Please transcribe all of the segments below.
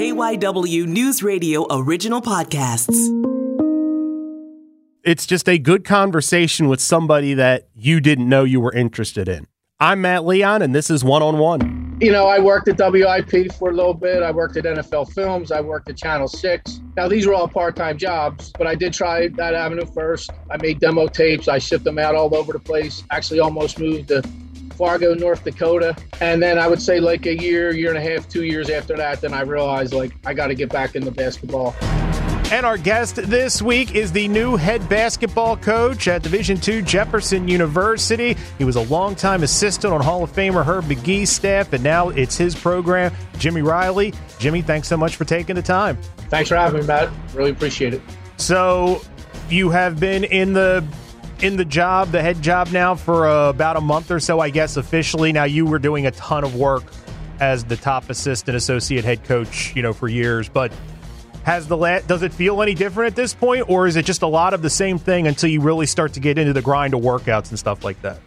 KYW News Radio original podcasts. It's just a good conversation with somebody that you didn't know you were interested in. I'm Matt Leon, and this is One on One. You know, I worked at WIP for a little bit. I worked at NFL Films. I worked at Channel 6. Now, these were all part time jobs, but I did try that avenue first. I made demo tapes. I shipped them out all over the place. Actually, almost moved to Fargo, North Dakota. And then I would say, like a year, year and a half, two years after that, then I realized, like, I got to get back into basketball. And our guest this week is the new head basketball coach at Division II Jefferson University. He was a longtime assistant on Hall of Famer Herb Magee's staff, and now it's his program. Jimmy Riley. Jimmy, thanks so much for taking the time. Thanks for having me, Matt. Really appreciate it. So, you have been in the in the job, the head job now for uh, about a month or so, I guess officially. Now you were doing a ton of work as the top assistant associate head coach, you know, for years, but has the la- does it feel any different at this point or is it just a lot of the same thing until you really start to get into the grind of workouts and stuff like that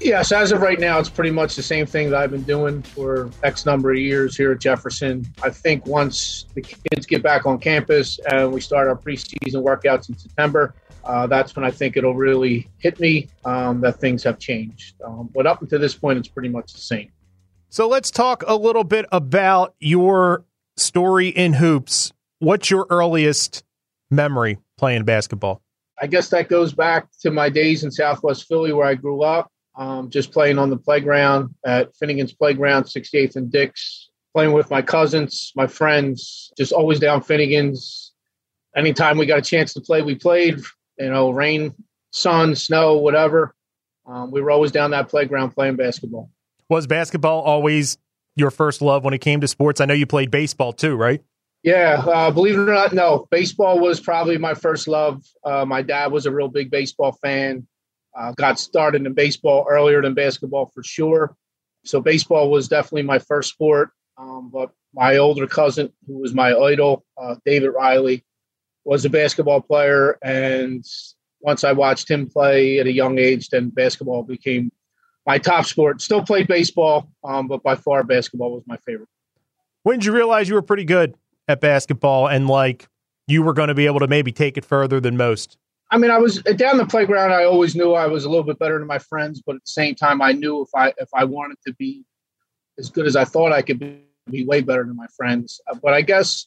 yes as of right now it's pretty much the same thing that i've been doing for x number of years here at jefferson i think once the kids get back on campus and we start our preseason workouts in september uh, that's when i think it'll really hit me um, that things have changed um, but up until this point it's pretty much the same so let's talk a little bit about your story in hoops what's your earliest memory playing basketball? I guess that goes back to my days in Southwest Philly where I grew up, um, just playing on the playground at Finnegan's Playground, 68th and Dix, playing with my cousins, my friends, just always down Finnegan's. Anytime we got a chance to play, we played, you know, rain, sun, snow, whatever. Um, we were always down that playground playing basketball. Was basketball always your first love when it came to sports? I know you played baseball too, right? Yeah, uh, believe it or not, no. Baseball was probably my first love. Uh, my dad was a real big baseball fan. Uh, got started in baseball earlier than basketball for sure. So baseball was definitely my first sport. Um, but my older cousin, who was my idol, uh, David Riley, was a basketball player. And once I watched him play at a young age, then basketball became my top sport. Still played baseball, um, but by far basketball was my favorite. When did you realize you were pretty good? at basketball and like you were going to be able to maybe take it further than most? I mean, I was down the playground. I always knew I was a little bit better than my friends, but at the same time, I knew if I if I wanted to be as good as I thought I could be, be way better than my friends. But I guess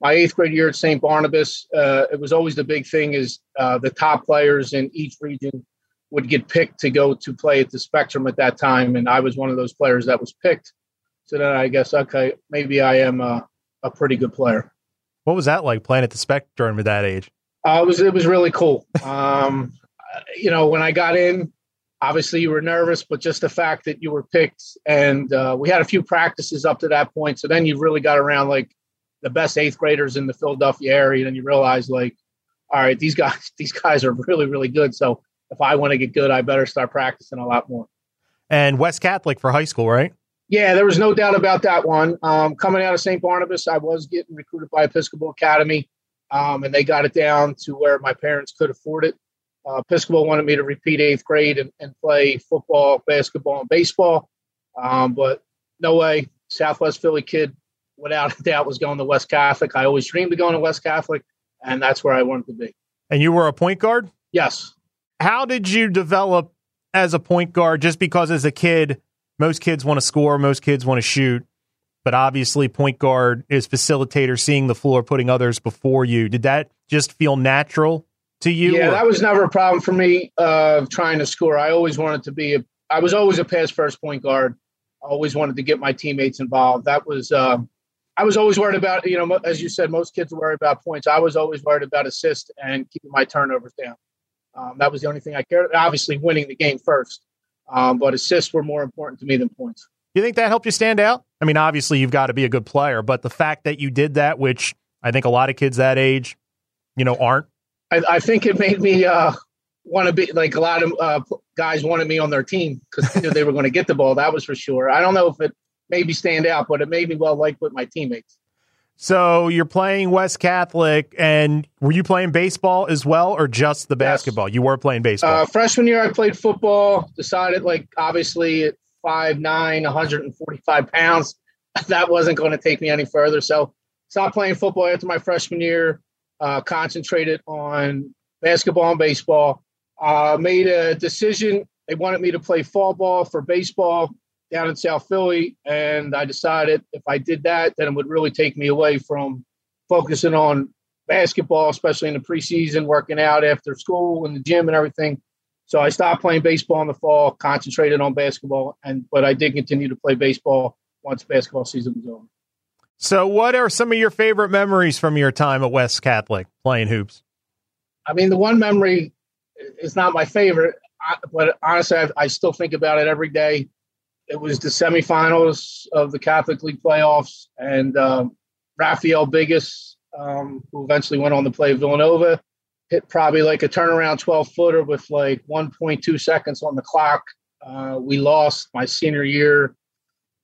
my eighth grade year at St. Barnabas, uh, it was always the big thing is uh, the top players in each region would get picked to go to play at the Spectrum at that time, and I was one of those players that was picked. So then I guess okay, maybe I am. Uh, a pretty good player. What was that like playing at the Spectrum at that age? Uh, it was it was really cool. Um, you know, when I got in, obviously you were nervous, but just the fact that you were picked, and uh, we had a few practices up to that point. So then you really got around like the best eighth graders in the Philadelphia area, and you realize like, all right, these guys these guys are really really good. So if I want to get good, I better start practicing a lot more. And West Catholic for high school, right? Yeah, there was no doubt about that one. Um, coming out of St. Barnabas, I was getting recruited by Episcopal Academy, um, and they got it down to where my parents could afford it. Uh, Episcopal wanted me to repeat eighth grade and, and play football, basketball, and baseball, um, but no way. Southwest Philly kid, without a doubt, was going to West Catholic. I always dreamed of going to West Catholic, and that's where I wanted to be. And you were a point guard? Yes. How did you develop as a point guard? Just because as a kid, most kids want to score, most kids want to shoot, but obviously point guard is facilitator, seeing the floor, putting others before you. Did that just feel natural to you? Yeah, or? that was never a problem for me uh, trying to score. I always wanted to be a, I was always a pass first point guard. I always wanted to get my teammates involved. That was, uh, I was always worried about, you know, as you said, most kids worry about points. I was always worried about assist and keeping my turnovers down. Um, that was the only thing I cared. Obviously, winning the game first. Um, but assists were more important to me than points. Do you think that helped you stand out? I mean, obviously you've got to be a good player, but the fact that you did that, which I think a lot of kids that age, you know, aren't. I, I think it made me uh, want to be like a lot of uh, guys wanted me on their team because they knew they were going to get the ball. That was for sure. I don't know if it made me stand out, but it made me well liked with my teammates. So you're playing West Catholic, and were you playing baseball as well, or just the basketball? Yes. You were playing baseball. Uh, freshman year, I played football. Decided, like, obviously at five nine, 145 pounds, that wasn't going to take me any further. So stopped playing football after my freshman year. Uh, concentrated on basketball and baseball. Uh, made a decision. They wanted me to play fall ball for baseball down in South Philly, and I decided if I did that, then it would really take me away from focusing on basketball, especially in the preseason, working out after school in the gym and everything. So I stopped playing baseball in the fall, concentrated on basketball, and but I did continue to play baseball once basketball season was over. So, what are some of your favorite memories from your time at West Catholic playing hoops? I mean, the one memory is not my favorite, but honestly, I, I still think about it every day. It was the semifinals of the Catholic League playoffs, and um, Rafael Biggis, um, who eventually went on to play Villanova, hit probably like a turnaround 12 footer with like 1.2 seconds on the clock. Uh, we lost my senior year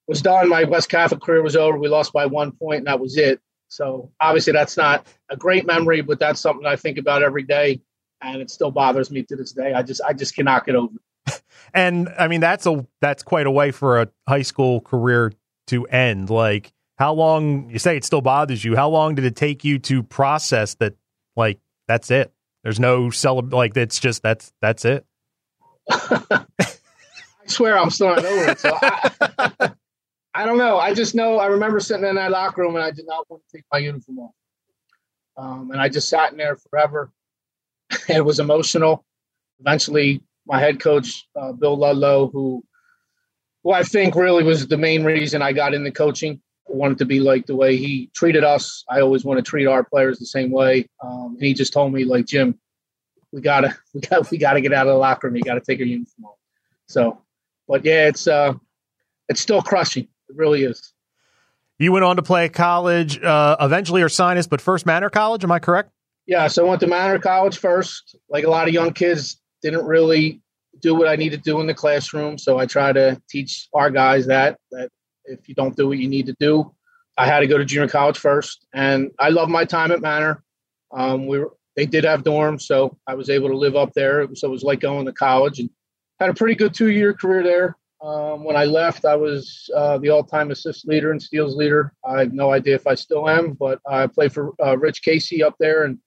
was done. My West Catholic career was over. We lost by one point, and that was it. So obviously, that's not a great memory, but that's something I think about every day, and it still bothers me to this day. I just I just cannot get over. It. And I mean, that's a that's quite a way for a high school career to end. Like, how long? You say it still bothers you. How long did it take you to process that? Like, that's it. There's no celeb. Like, it's just that's that's it. I swear I'm still not over it. So I, I don't know. I just know I remember sitting in that locker room and I did not want to take my uniform off. Um, and I just sat in there forever. it was emotional. Eventually, my head coach, uh, Bill Ludlow, who, who I think really was the main reason I got into coaching, I wanted to be like the way he treated us. I always want to treat our players the same way. Um, and he just told me, like, Jim, we gotta, we got, we gotta get out of the locker room. You got to take your uniform off. So, but yeah, it's uh, it's still crushing. It really is. You went on to play college, uh, eventually Ursinus, but first Manor College. Am I correct? Yeah, so I went to Manor College first. Like a lot of young kids, didn't really do what I need to do in the classroom. So I try to teach our guys that that if you don't do what you need to do, I had to go to junior college first. And I love my time at Manor. Um, we were, they did have dorms, so I was able to live up there. So it was like going to college and had a pretty good two year career there. Um, when I left, I was uh, the all-time assist leader and steals leader. I have no idea if I still am, but I played for uh, Rich Casey up there and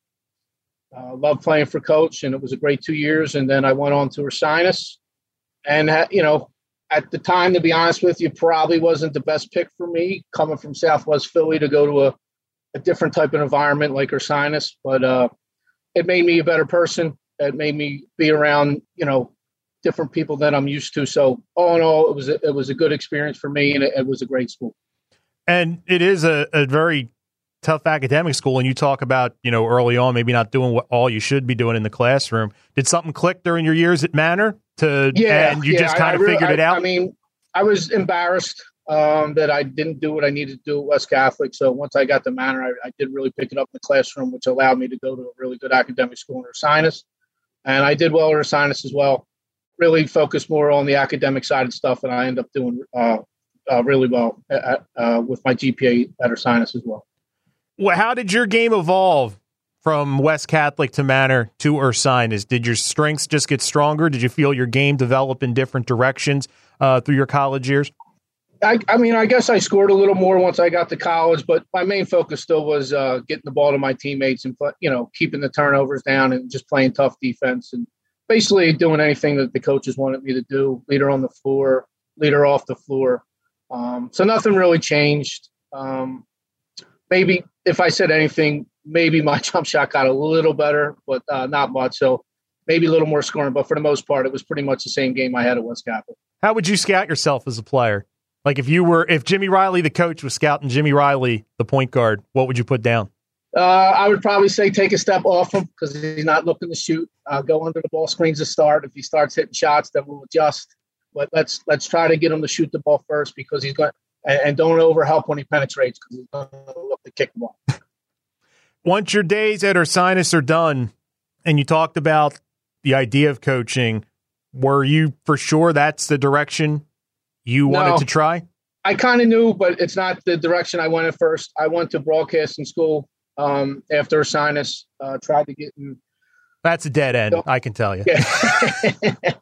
uh, loved playing for coach. And it was a great two years. And then I went on to Ursinus, and you know, at the time, to be honest with you, probably wasn't the best pick for me coming from Southwest Philly to go to a, a different type of environment like Ursinus. But uh, it made me a better person. It made me be around, you know, different people than I'm used to. So all in all, it was a, it was a good experience for me, and it, it was a great school. And it is a, a very tough academic school. And you talk about you know early on maybe not doing what all you should be doing in the classroom. Did something click during your years at Manor to yeah, and you yeah, just kind I, of I really, figured it out? I mean, I was embarrassed um, that I didn't do what I needed to do at West Catholic. So once I got to Manor, I, I, did really pick it up in the classroom, which allowed me to go to a really good academic school in Ursinus. And I did well at Ursinus as well really focused more on the academic side of stuff, and I end up doing uh, uh, really well at, uh, with my GPA at Ursinus as well. How did your game evolve from West Catholic to Manor to Ursinus? Did your strengths just get stronger? Did you feel your game develop in different directions uh, through your college years? I, I, mean, I guess I scored a little more once I got to college, but my main focus still was uh, getting the ball to my teammates and you know keeping the turnovers down and just playing tough defense and basically doing anything that the coaches wanted me to do, leader on the floor, leader off the floor. Um, so nothing really changed. Um, maybe if I said anything, maybe my jump shot got a little better, but uh, not much. So maybe a little more scoring, but for the most part, it was pretty much the same game I had at West Catholic. How would you scout yourself as a player? Like if you were, if Jimmy Riley, the coach, was scouting Jimmy Riley, the point guard, what would you put down? Uh, I would probably say take a step off him because he's not looking to shoot. Uh, go under the ball screens to start. If he starts hitting shots, then we'll adjust. But let's let's try to get him to shoot the ball first because he's going and, and don't overhelp when he penetrates because he's going to to kick ball. Once your days at Ursinus are done, and you talked about the idea of coaching, were you for sure that's the direction you wanted No. to try? I kind of knew, but it's not the direction I went at first. I went to broadcasting school um, after Ursinus. Uh, tried to get in That's a dead end, No. I can tell you. Yeah.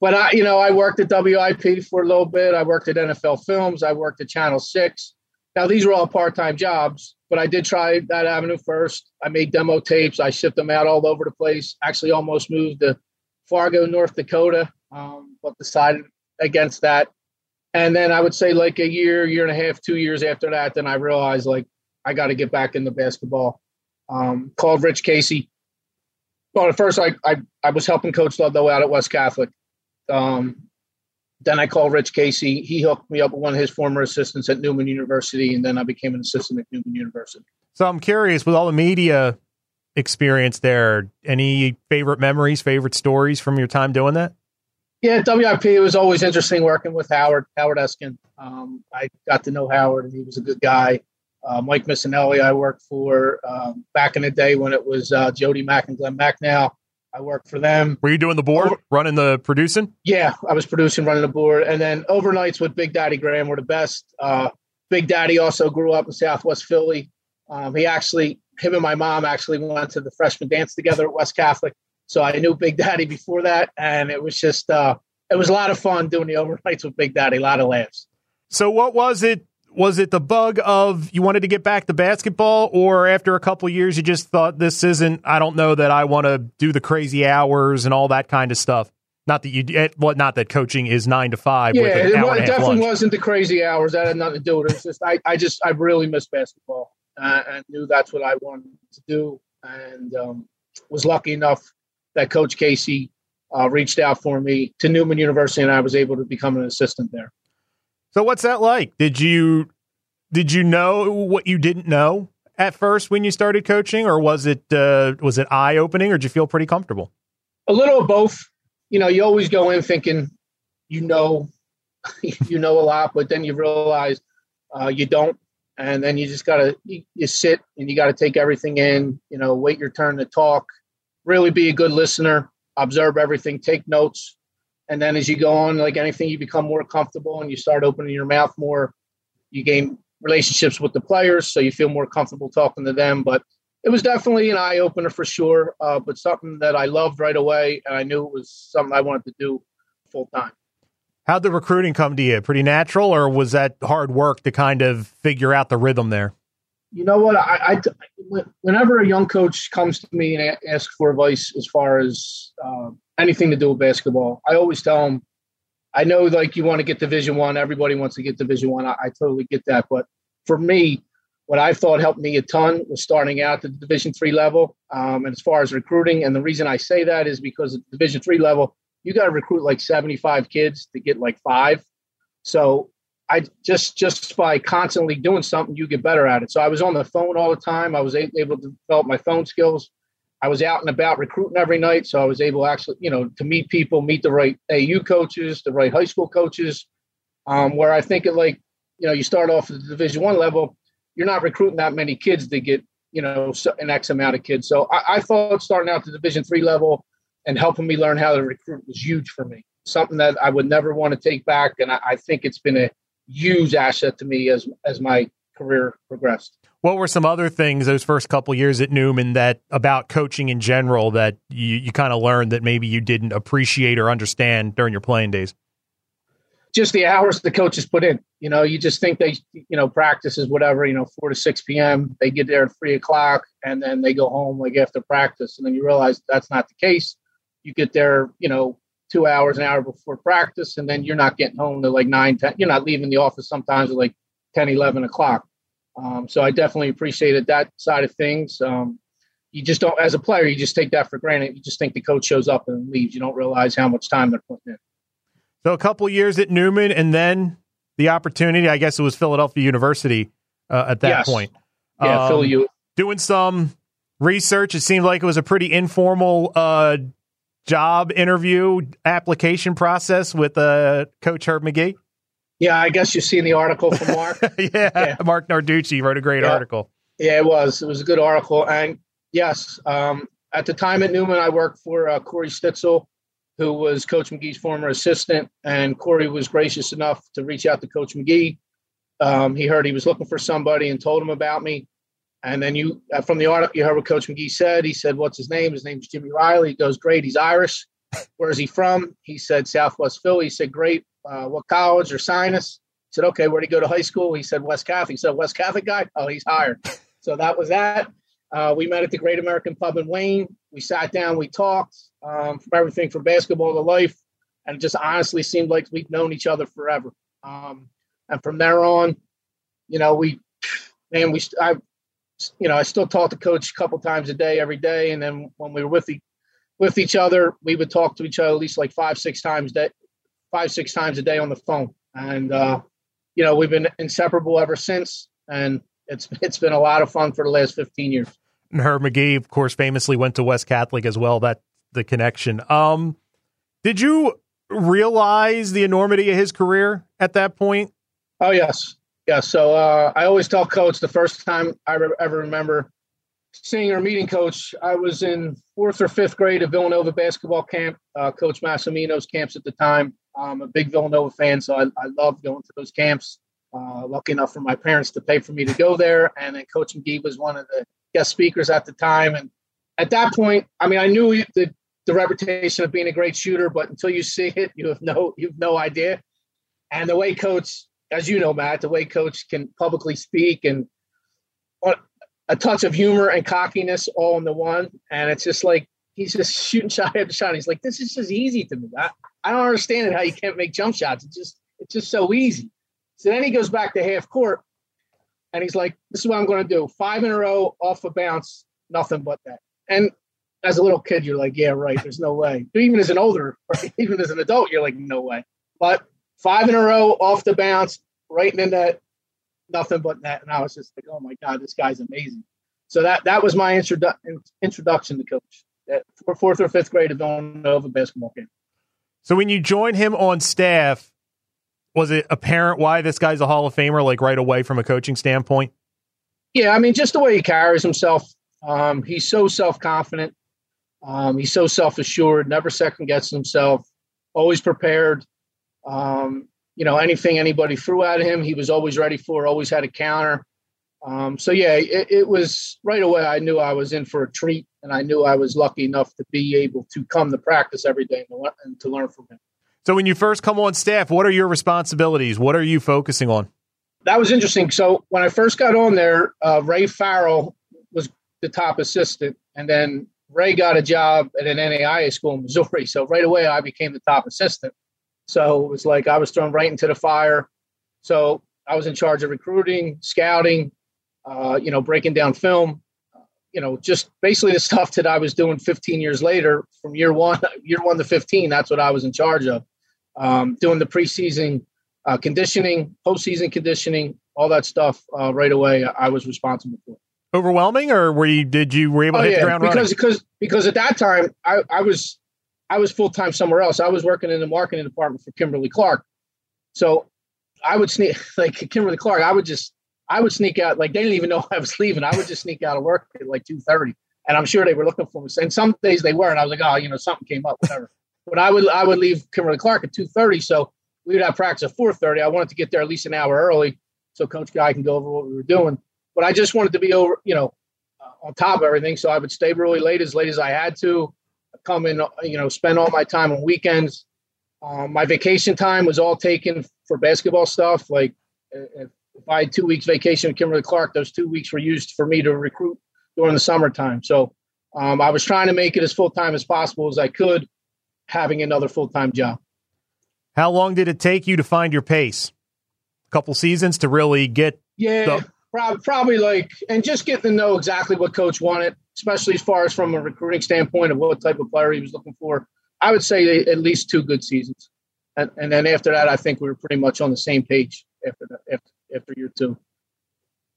but I, you know, I worked at WIP for a little bit. I worked at NFL Films. I worked at Channel Six. Now these were all part-time jobs, but I did try that avenue first. I made demo tapes. I shipped them out all over the place. Actually, almost moved to Fargo, North Dakota, um, but decided against that. And then I would say like a year, year and a half, two years after that, then I realized like I got to get back into basketball. Um, called Rich Casey. Well, at first I, I, I was helping Coach Ludlow out at West Catholic. Um, then I called Rich Casey. He hooked me up with one of his former assistants at Neumann University, and then I became an assistant at Neumann University. So I'm curious, with all the media experience there, any favorite memories, favorite stories from your time doing that? Yeah, WIP. It was always interesting working with Howard, Howard Eskin. Um, I got to know Howard, and he was a good guy. Uh, Mike Missanelli, I worked for um, back in the day when it was uh, Jody Mac and Glen Macnow I worked for them. Were you doing the board, Over, running the producing? Yeah, I was producing, running the board, and then overnights with Big Daddy Graham were the best. Uh, Big Daddy also grew up in Southwest Philly. Um, he actually, him and my mom actually went to the freshman dance together at West Catholic. So I knew Big Daddy before that, and it was just uh, it was a lot of fun doing the overnights with Big Daddy. A lot of laughs. So what was it? Was it the bug of you wanted to get back to basketball, or after a couple years you just thought this isn't? I don't know that I want to do the crazy hours and all that kind of stuff. Not that you, eh, well, not that coaching is nine to five. Yeah, it, it definitely lunch. wasn't the crazy hours. That had nothing to do with it. It's just I, I just I really missed basketball uh, and knew that's what I wanted to do, and um, was lucky enough that Coach Casey uh, reached out for me to Neumann University, and I was able to become an assistant there. So, what's that like? Did you did you know what you didn't know at first when you started coaching, or was it uh, was it eye opening, or did you feel pretty comfortable? A little of both. You know, you always go in thinking you know you know a lot, but then you realize uh, you don't, and then you just gotta you, you sit and you got to take everything in. You know, wait your turn to talk really be a good listener, observe everything, take notes. And then as you go on, like anything, you become more comfortable and you start opening your mouth more. You gain relationships with the players, so you feel more comfortable talking to them. But it was definitely an eye opener for sure, uh, but something that I loved right away. And I knew it was something I wanted to do full time. How'd the recruiting come to you? Pretty natural, or was that hard work to kind of figure out the rhythm there? You know what? I, I, whenever a young coach comes to me and asks for advice as far as uh, anything to do with basketball, I always tell them, I know like you want to get Division One. Everybody wants to get Division One. I, I, totally get that. But for me, what I thought helped me a ton was starting out at the Division Three level. Um, and as far as recruiting, and the reason I say that is because at the Division Three level, you got to recruit like seventy five kids to get like five. So I just just by constantly doing something, you get better at it. So I was on the phone all the time. I was able to develop my phone skills. I was out and about recruiting every night, so I was able actually, you know, to meet people, meet the right AU coaches, the right high school coaches. Um, where I think it like, you know, you start off at the Division One level, you're not recruiting that many kids to get, you know, an X amount of kids. So I, I thought starting out the Division Three level and helping me learn how to recruit was huge for me. Something that I would never want to take back, and I, I think it's been a huge asset to me as as my career progressed. What were some other things those first couple years at Neumann that about coaching in general that you, you kind of learned that maybe you didn't appreciate or understand during your playing days? Just the hours the coaches put in. You know, you just think they, you know, practice is whatever, you know, four to six p.m. They get there at three o'clock and then they go home like after practice, and then you realize that's not the case. You get there, you know, two hours, an hour before practice, and then you're not getting home to like nine, 10. You're not leaving the office sometimes at like 10, 11 o'clock. Um, so I definitely appreciated that side of things. Um, you just don't, as a player, you just take that for granted. You just think the coach shows up and leaves. You don't realize how much time they're putting in. So a couple years at Neumann, and then the opportunity. I guess it was Philadelphia University uh, at that yes. point. Yeah, um, Philly. You doing some research. It seemed like it was a pretty informal uh, job interview application process with uh, Coach Herb Magee? Yeah, I guess you've seen the article from Marc. yeah, yeah, Marc Narducci wrote a great yeah. article. Yeah, it was. It was a good article. And yes, um, at the time at Neumann, I worked for uh, Corey Stitzel, who was Coach Magee's former assistant. And Corey was gracious enough to reach out to Coach Magee. Um, he heard he was looking for somebody and told him about me. And then you, uh, from the article, you heard what Coach Magee said. He said, "What's his name?" His name's Jimmy Riley. He goes, "Great. He's Irish. Where is he from?" He said, "Southwest Philly." He said, "Great. Uh, what college Ursinus?" said, okay, where'd he go to high school? He said, West Catholic. He said, West Catholic guy? Oh, he's hired. so that was that. Uh, we met at the Great American Pub in Wayne. We sat down, we talked um, from everything from basketball to life, and it just honestly seemed like we'd known each other forever. Um, and from there on, you know, we, man, we, I, you know, I still talk to coach a couple times a day, every day. And then when we were with the, with each other, we would talk to each other at least like five, six times day, five, six times a day on the phone. And, uh, you know, we've been inseparable ever since. And it's, it's been a lot of fun for the last 15 years. And Herb Magee, of course, famously went to West Catholic as well. That the connection. Um, did you realize the enormity of his career at that point? Oh yes, yeah. So uh, I always tell coach the first time I re- ever remember seeing or meeting coach, I was in fourth or fifth grade at Villanova basketball camp. Uh, coach Massimino's camps at the time. I'm a big Villanova fan, so I, I love going to those camps. Uh, lucky enough for my parents to pay for me to go there, and then Coach Magee was one of the guest speakers at the time. And at that point, I mean, I knew the the reputation of being a great shooter, but until you see it, you have no you have no idea. And the way coach, as you know, Matt, the way coach can publicly speak and uh, a touch of humor and cockiness all in the one, and it's just like he's just shooting shot after shot. He's like, this is just easy to me. I, I don't understand it how you can't make jump shots. It's just it's just so easy. So then he goes back to half court, and he's like, this is what I'm going to do: five in a row off a bounce, nothing but that. And as a little kid, you're like, yeah, right. There's no way. Even as an older, even as an adult, you're like, no way. But five in a row off the bounce, right in the net, nothing but that. And I was just like, oh my god, this guy's amazing. So that that was my introdu- introduction to coach at fourth or fifth grade of Villanova basketball game. So when you joined him on staff, was it apparent why this guy's a Hall of Famer, like right away from a coaching standpoint? Yeah, I mean, just the way he carries himself. Um, he's so self confident. Um, he's so self assured, never second guesses himself, always prepared. Um, you know, anything anybody threw at him, he was always ready for, always had a counter. Um, so, yeah, it, it, was right away. I knew I was in for a treat, and I knew I was lucky enough to be able to come to practice every day and to, and to learn from him. So, when you first come on staff, what are your responsibilities? What are you focusing on? That was interesting. So, when I first got on there, uh, Ray Farrell was the top assistant, and then Ray got a job at an NAIA school in Missouri. So right away, I became the top assistant. So it was like I was thrown right into the fire. So I was in charge of recruiting, scouting, uh, you know, breaking down film, you know, just basically the stuff that I was doing 15 years later from year one, year one to 15. That's what I was in charge of. Um, doing the preseason uh, conditioning, postseason conditioning, all that stuff uh, right away. I was responsible for overwhelming, or were you did you were able oh, to hit yeah, the ground because running? because because at that time I, I was I was full time somewhere else. I was working in the marketing department for Kimberly Clark, so I would sneak like Kimberly Clark. I would just I would sneak out like they didn't even know I was leaving. I would just sneak out of work at like two thirty, and I'm sure they were looking for me. And some days they were, and I was like, oh, you know, something came up, whatever. but I would I would leave Kimberly Clark at two thirty, so we would have practice at four thirty. I wanted to get there at least an hour early so Coach Guy can go over what we were doing. But I just wanted to be over, you know, on top of everything. So I would stay really late, as late as I had to. Come and you know, spend all my time on weekends. Um, my vacation time was all taken for basketball stuff. Like if, if I had two weeks vacation with Kimberly Clark, those two weeks were used for me to recruit during the summertime. So um, I was trying to make it as full time as possible as I could, having another full time job. How long did it take you to find your pace? A couple seasons to really get yeah. The- Probably like, and just getting to know exactly what coach wanted, especially as far as from a recruiting standpoint of what type of player he was looking for. I would say at least two good seasons, and, and then after that, I think we were pretty much on the same page after that, after, after year two.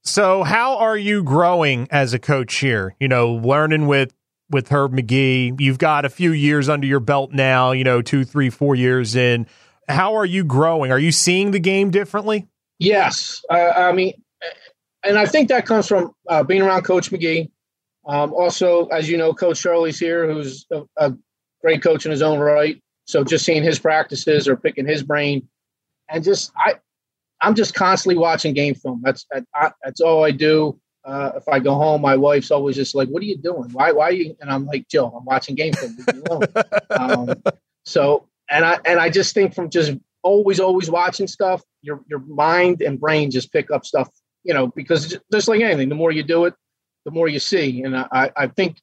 So, how are you growing as a coach here? You know, learning with with Herb Magee. You've got a few years under your belt now. You know, two, three, four years in. How are you growing? Are you seeing the game differently? Yes, uh, I mean, and I think that comes from uh, being around Coach Magee. Um, also, as you know, Coach Shirley's here, who's a, a, great coach in his own right. So just seeing his practices or picking his brain, and just I, I'm just constantly watching game film. That's I, that's all I do. Uh, if I go home, my wife's always just like, "What are you doing? Why? Why are you?" And I'm like, "Joe, I'm watching game film." um, so, and I and I just think from just always, always watching stuff, your your mind and brain just pick up stuff, you know, because just like anything, the more you do it, the more you see. And I, I think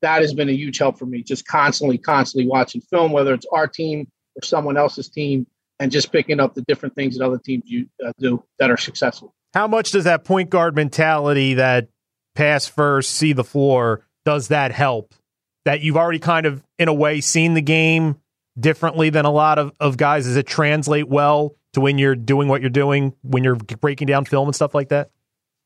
that has been a huge help for me, just constantly, constantly watching film, whether it's our team or someone else's team, and just picking up the different things that other teams you, uh, do that are successful. How much does that point guard mentality, that pass first, see the floor, does that help? That you've already kind of, in a way, seen the game differently than a lot of, of guys? Does it translate well to when you're doing what you're doing, when you're breaking down film and stuff like that?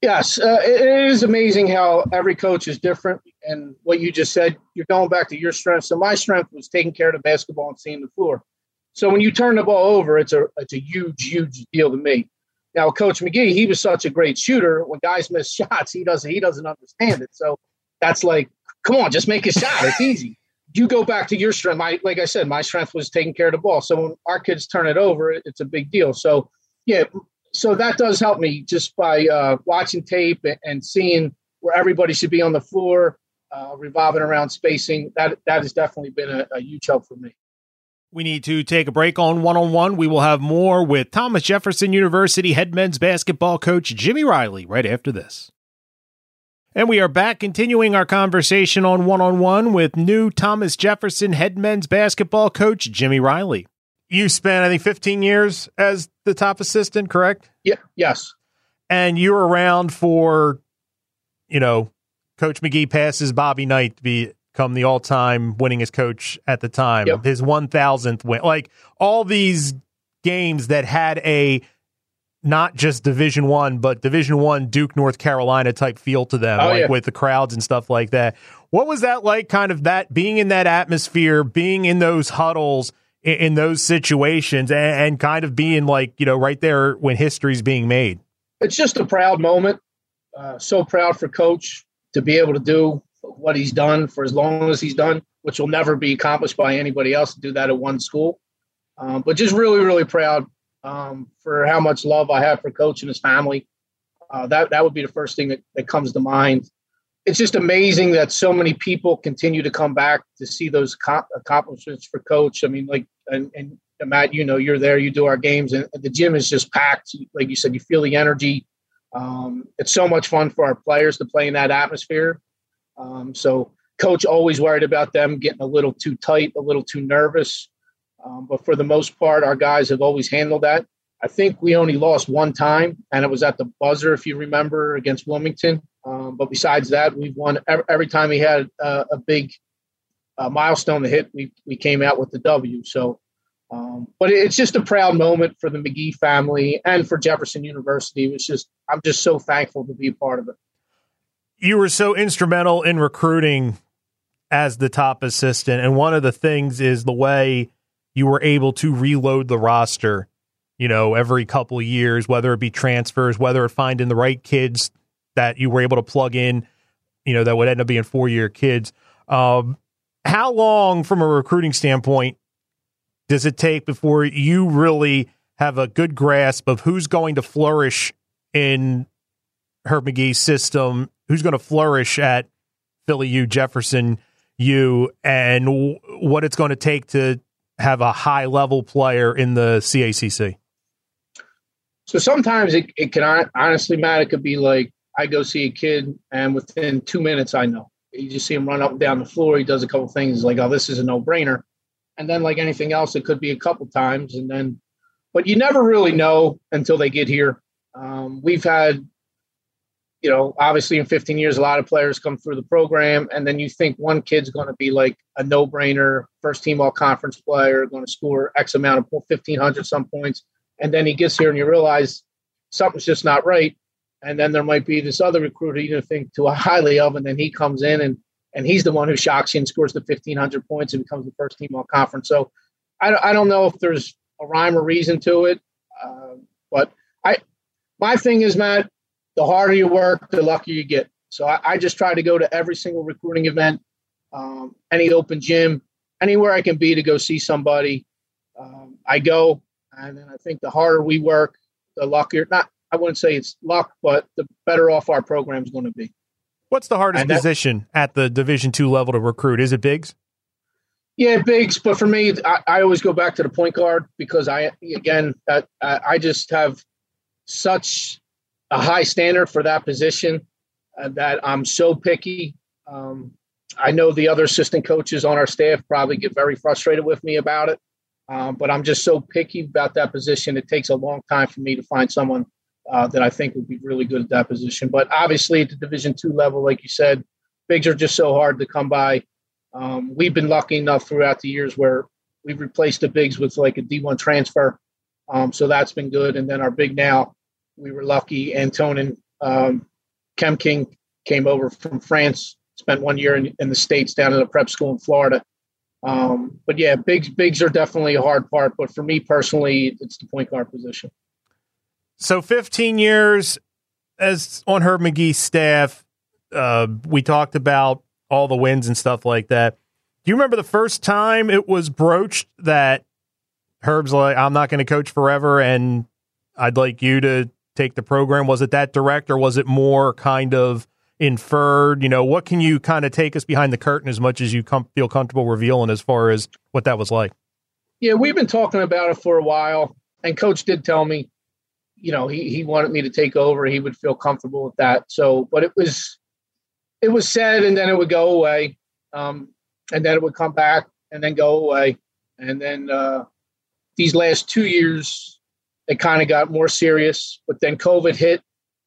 Yes, uh, it is amazing how every coach is different. And what you just said, you're going back to your strength. So my strength was taking care of the basketball and seeing the floor. So when you turn the ball over, it's a it's a huge, huge deal to me. Now, Coach Magee, he was such a great shooter. When guys miss shots, he doesn't he doesn't understand it. So that's like, come on, just make a shot. It's easy. You go back to your strength. My like I said, my strength was taking care of the ball. So when our kids turn it over, it's a big deal. So yeah, so that does help me just by uh, watching tape and seeing where everybody should be on the floor, uh, revolving around spacing. That that has definitely been a, a huge help for me. We need to take a break on one on one. We will have more with Thomas Jefferson University head men's basketball coach Jimmy Riley right after this. And we are back continuing our conversation on one on one with new Thomas Jefferson head men's basketball coach Jimmy Riley. You spent, I think, 15 years as the top assistant, correct? Yeah, yes. And you were around for, you know, Coach Magee passes Bobby Knight to become the all-time winningest coach at the time. Yep. His 1000th win. Like all these games that had a not just Division 1 but Division 1 Duke North Carolina type feel to them oh, like yeah. with the crowds and stuff like that. What was that like kind of that being in that atmosphere, being in those huddles in, in those situations and, and kind of being like, you know, right there when history's being made? It's just a proud moment. Uh, so proud for coach to be able to do what he's done for as long as he's done, which will never be accomplished by anybody else to do that at one school. Um, but just really, really proud um, for how much love I have for Coach and his family. Uh, that that would be the first thing that, that comes to mind. It's just amazing that so many people continue to come back to see those accomplishments for Coach. I mean, like and, and Matt, you know, you're there, you do our games, and the gym is just packed. Like you said, you feel the energy. Um, it's so much fun for our players to play in that atmosphere. Um, so coach always worried about them getting a little too tight, a little too nervous. Um, but for the most part, our guys have always handled that. I think we only lost one time, and it was at the buzzer, if you remember, against Wilmington. Um, but besides that, we've won every, every time we had uh, a big uh, milestone to hit. We we came out with the W. So, um, but it's just a proud moment for the Magee family and for Jefferson University. It was just I'm just so thankful to be a part of it you were so instrumental in recruiting as the top assistant. And one of the things is the way you were able to reload the roster, you know, every couple years, whether it be transfers, whether it finding the right kids that you were able to plug in, you know, that would end up being four year kids. Um, how long, from a recruiting standpoint, does it take before you really have a good grasp of who's going to flourish in Herb Magee's system who's going to flourish at Philly U, Jefferson U, and what it's going to take to have a high level player in the CACC? So sometimes it, it can honestly, Matt, it could be like I go see a kid, and within two minutes, I know. You just see him run up and down the floor. He does a couple things like, oh, this is a no brainer. And then, like anything else, it could be a couple times. And then, but you never really know until they get here. Um, we've had you know, obviously in 15 years, a lot of players come through the program, and then you think one kid's going to be like a no-brainer, first team all conference player, going to score X amount of 1,500 some points, and then he gets here and you realize something's just not right, and then there might be this other recruiter you don't think too highly of, and then he comes in and and he's the one who shocks you and scores the 1,500 points and becomes the first team all conference. So I, I don't know if there's a rhyme or reason to it, uh, but I my thing is Matt the harder you work, the luckier you get. So I, I just try to go to every single recruiting event, um, any open gym, anywhere I can be to go see somebody. Um, I go, and then I think the harder we work, the luckier. Not, I wouldn't say it's luck, but the better off our program is going to be. What's the hardest position at the Division two level to recruit? Is it bigs? Yeah, bigs, but for me, I, I, always go back to the point guard because I, again, uh, I just have such a high standard for that position uh, that I'm so picky. Um, I know the other assistant coaches on our staff probably get very frustrated with me about it, um, but I'm just so picky about that position. It takes a long time for me to find someone uh, that I think would be really good at that position. But obviously, at the Division two level, like you said, bigs are just so hard to come by. Um, we've been lucky enough throughout the years where we've replaced the bigs with like a D1 transfer. Um, so that's been good. And then our big now, we were lucky. Antonin um, Kemking came over from France, spent one year in, in, the States down at a prep school in Florida. Um, but yeah, bigs bigs are definitely a hard part. But for me personally, it's the point guard position. So 15 years as on Herb Magee's staff, uh, we talked about all the wins and stuff like that. Do you remember the first time it was broached that Herb's like, I'm not going to coach forever and I'd like you to take the program? Was it that direct or was it more kind of inferred? You know, what can you kind of take us behind the curtain as much as you com- feel comfortable revealing as far as what that was like? Yeah, we've been talking about it for a while. And coach did tell me, you know, he, he wanted me to take over. He would feel comfortable with that. So, but it was, it was said and then it would go away. Um, and then it would come back and then go away. And then uh, these last two years, it kind of got more serious. But then COVID hit,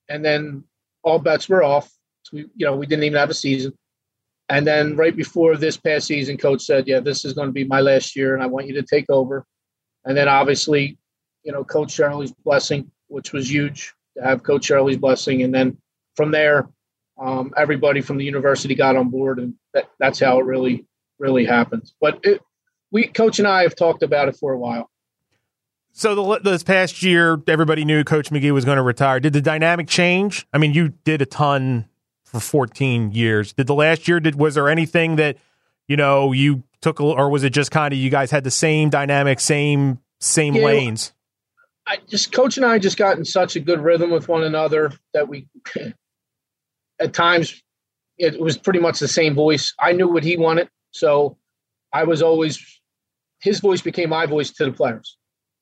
and then all bets were off. So we, you know, we didn't even have a season. And then right before this past season, coach said, "Yeah, this is going to be my last year, and I want you to take over." And then obviously, you know, Coach Shirley's blessing, which was huge to have Coach Shirley's blessing, and then from there, um, everybody from the university got on board, and that, that's how it really really happens. But it, we, Coach and I, have talked about it for a while. So the, this past year, everybody knew Coach Magee was going to retire. Did the dynamic change? I mean, you did a ton for 14 years. Did the last year? Did was there anything that you know you took, or was it just kind of you guys had the same dynamic, same same yeah, lanes? I just Coach and I just got in such a good rhythm with one another that we at times it was pretty much the same voice. I knew what he wanted, so I was always his voice became my voice to the players.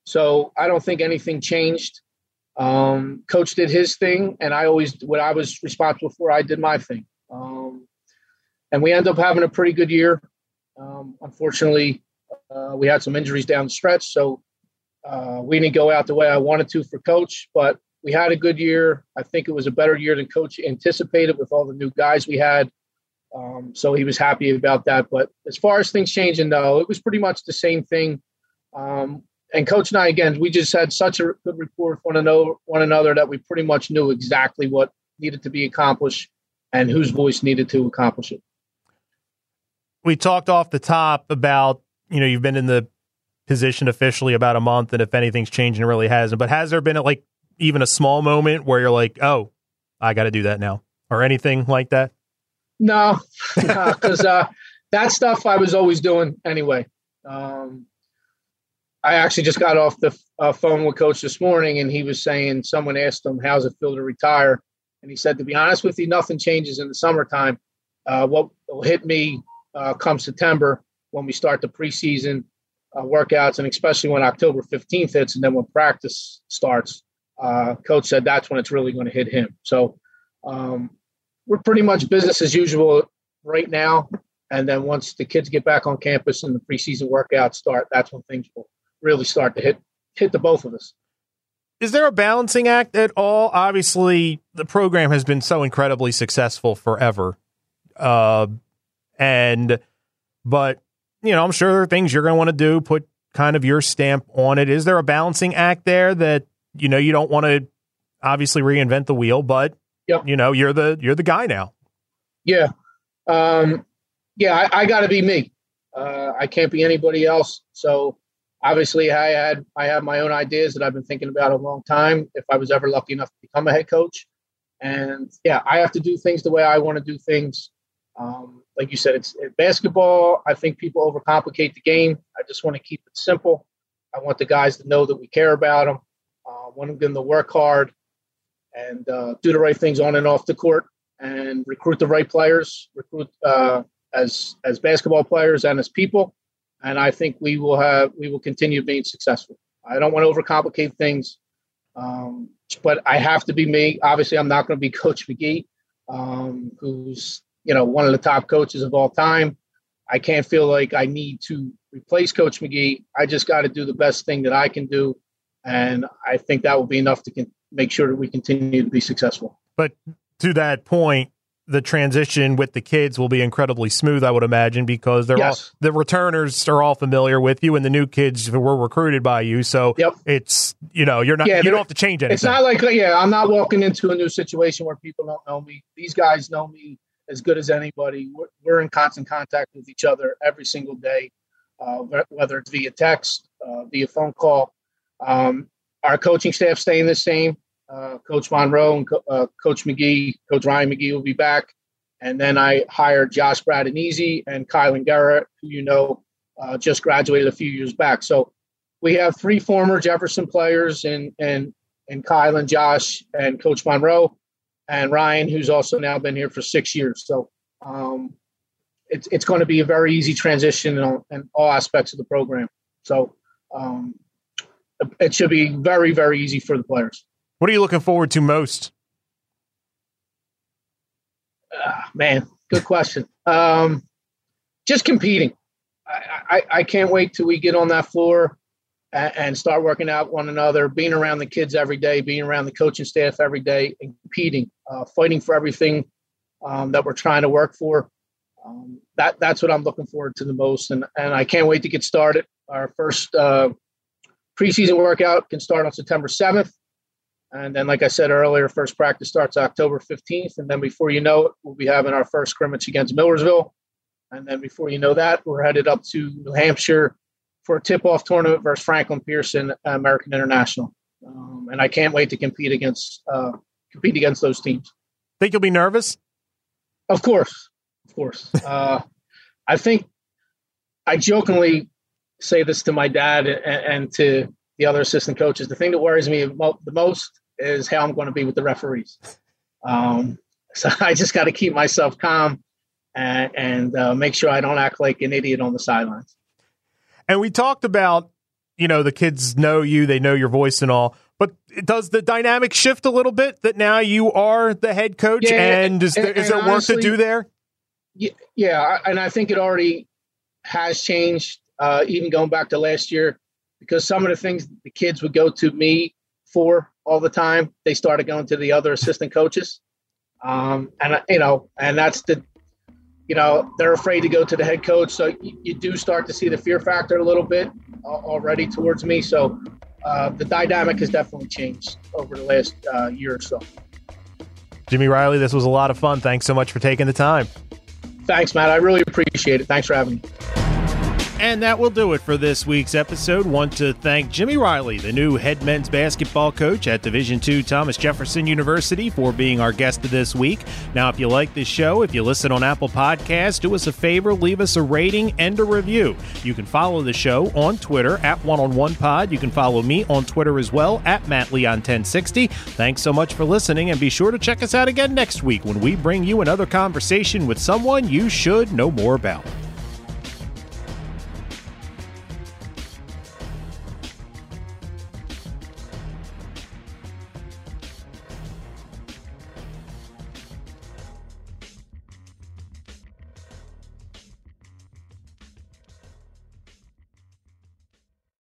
So I don't think anything changed. Um, coach did his thing, and I always what I was responsible for, I did my thing. Um, and we ended up having a pretty good year. Um, unfortunately, uh, we had some injuries down the stretch, so uh, we didn't go out the way I wanted to for coach. But we had a good year. I think it was a better year than coach anticipated with all the new guys we had. Um, so he was happy about that. But as far as things changing, though, it was pretty much the same thing. Um, and Coach and I, again, we just had such a good rapport with one another, one another that we pretty much knew exactly what needed to be accomplished and whose voice needed to accomplish it. We talked off the top about, you know, you've been in the position officially about a month, and if anything's changing, it really hasn't. But has there been like even a small moment where you're like, oh, I got to do that now, or anything like that? No, because uh, that stuff I was always doing anyway. Um, I actually just got off the uh, phone with coach this morning, and he was saying someone asked him, "How's it feel to retire?" And he said, "To be honest with you, nothing changes in the summertime. Uh, what will hit me uh, come September when we start the preseason uh, workouts, and especially when October 15th hits, and then when practice starts." Uh, coach said that's when it's really going to hit him. So um, we're pretty much business as usual right now. And then once the kids get back on campus and the preseason workouts start, that's when things will really start to hit hit the both of us. Is there a balancing act at all? Obviously, the program has been so incredibly successful forever, uh, and but you know, I'm sure there are things you're going to want to do, put kind of your stamp on it. Is there a balancing act there that you know you don't want to obviously reinvent the wheel, but yep. you know you're the you're the guy now. Yeah, um, yeah, I, I got to be me. Uh, I can't be anybody else. So obviously I had I have my own ideas that I've been thinking about a long time. If I was ever lucky enough to become a head coach, and yeah, I have to do things the way I want to do things. Um, like you said, it's basketball. I think people overcomplicate the game. I just want to keep it simple. I want the guys to know that we care about them. Uh, want them to work hard and uh, do the right things on and off the court, and recruit the right players. Recruit uh, as as basketball players and as people and I think we will have we will continue being successful. I don't want to overcomplicate things, um, but I have to be me. Obviously, I'm not going to be Coach Magee, um, who's you know one of the top coaches of all time. I can't feel like I need to replace Coach Magee. I just got to do the best thing that I can do, and I think that will be enough to con- make sure that we continue to be successful. But to that point, the transition with the kids will be incredibly smooth, I would imagine, because they're yes. all the returners are all familiar with you, and the new kids were recruited by you. So yep. it's you know you're not yeah, you don't have to change anything. It's not like yeah, I'm not walking into a new situation where people don't know me. These guys know me as good as anybody. We're, we're in constant contact with each other every single day, uh, whether it's via text, uh, via phone call. Um, our coaching staff staying the same. Uh, Coach Monroe and uh, Coach Magee, Coach Ryan Magee will be back. And then I hired Josh Easy and Kylan Garrett, who you know uh, just graduated a few years back. So we have three former Jefferson players and and and Kylan, Josh, and Coach Monroe, and Ryan, who's also now been here for six years. So um, it's it's going to be a very easy transition in all, in all aspects of the program. So um, it should be very very easy for the players. What are you looking forward to most? Uh, man, good question. Um, just competing. I, I, I, can't wait till we get on that floor and, and, start working out one another, being around the kids every day, being around the coaching staff every day, and competing, uh, fighting for everything um, that we're trying to work for. Um, that that's what I'm looking forward to the most, and and I can't wait to get started. Our first uh, preseason workout can start on September 7th. And then, like I said earlier, first practice starts October 15th. And then before you know it, we'll be having our first scrimmage against Millersville. And then before you know that, we're headed up to New Hampshire for a tip-off tournament versus Franklin Pierson American International. Um, and I can't wait to compete against uh, compete against those teams. Think you'll be nervous? Of course, of course. uh, I think I jokingly say this to my dad and, and to the other assistant coaches. The thing that worries me the most is how I'm going to be with the referees. Um, so I just got to keep myself calm and, and uh, make sure I don't act like an idiot on the sidelines. And we talked about, you know, the kids know you, they know your voice and all. But does the dynamic shift a little bit that now you are the head coach? Yeah, and is there, and, is there work to do there? Yeah, yeah, and I think it already has changed. Uh, even going back to last year, because some of the things the kids would go to me for all the time, they started going to the other assistant coaches. Um, and you know, and that's the, you know, they're afraid to go to the head coach. So you, you do start to see the fear factor a little bit uh, already towards me. So uh, the dynamic has definitely changed over the last uh, year or so. Jimmy Riley, this was a lot of fun. Thanks so much for taking the time. Thanks, Matt. I really appreciate it. Thanks for having me. And that will do it for this week's episode. Want to thank Jimmy Riley, the new head men's basketball coach at Division II Thomas Jefferson University, for being our guest this week. Now, if you like this show, if you listen on Apple Podcasts, do us a favor, leave us a rating and a review. You can follow the show on Twitter at One on One Pod. You can follow me on Twitter as well at Matt Leon 1060. Thanks so much for listening, and be sure to check us out again next week when we bring you another conversation with someone you should know more about.